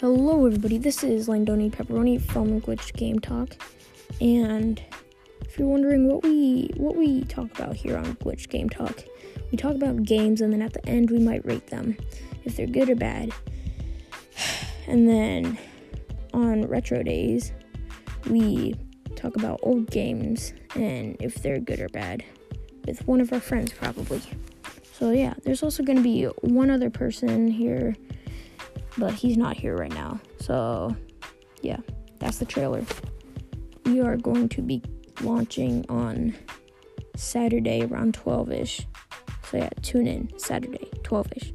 Hello, everybody. This is Landoni Pepperoni from Glitch Game Talk, and if you're wondering what we what we talk about here on Glitch Game Talk, we talk about games, and then at the end we might rate them if they're good or bad. And then on Retro Days, we talk about old games and if they're good or bad with one of our friends, probably. So yeah, there's also going to be one other person here but he's not here right now. So, yeah, that's the trailer. We are going to be launching on Saturday around 12 ish. So, yeah, tune in Saturday, 12 ish.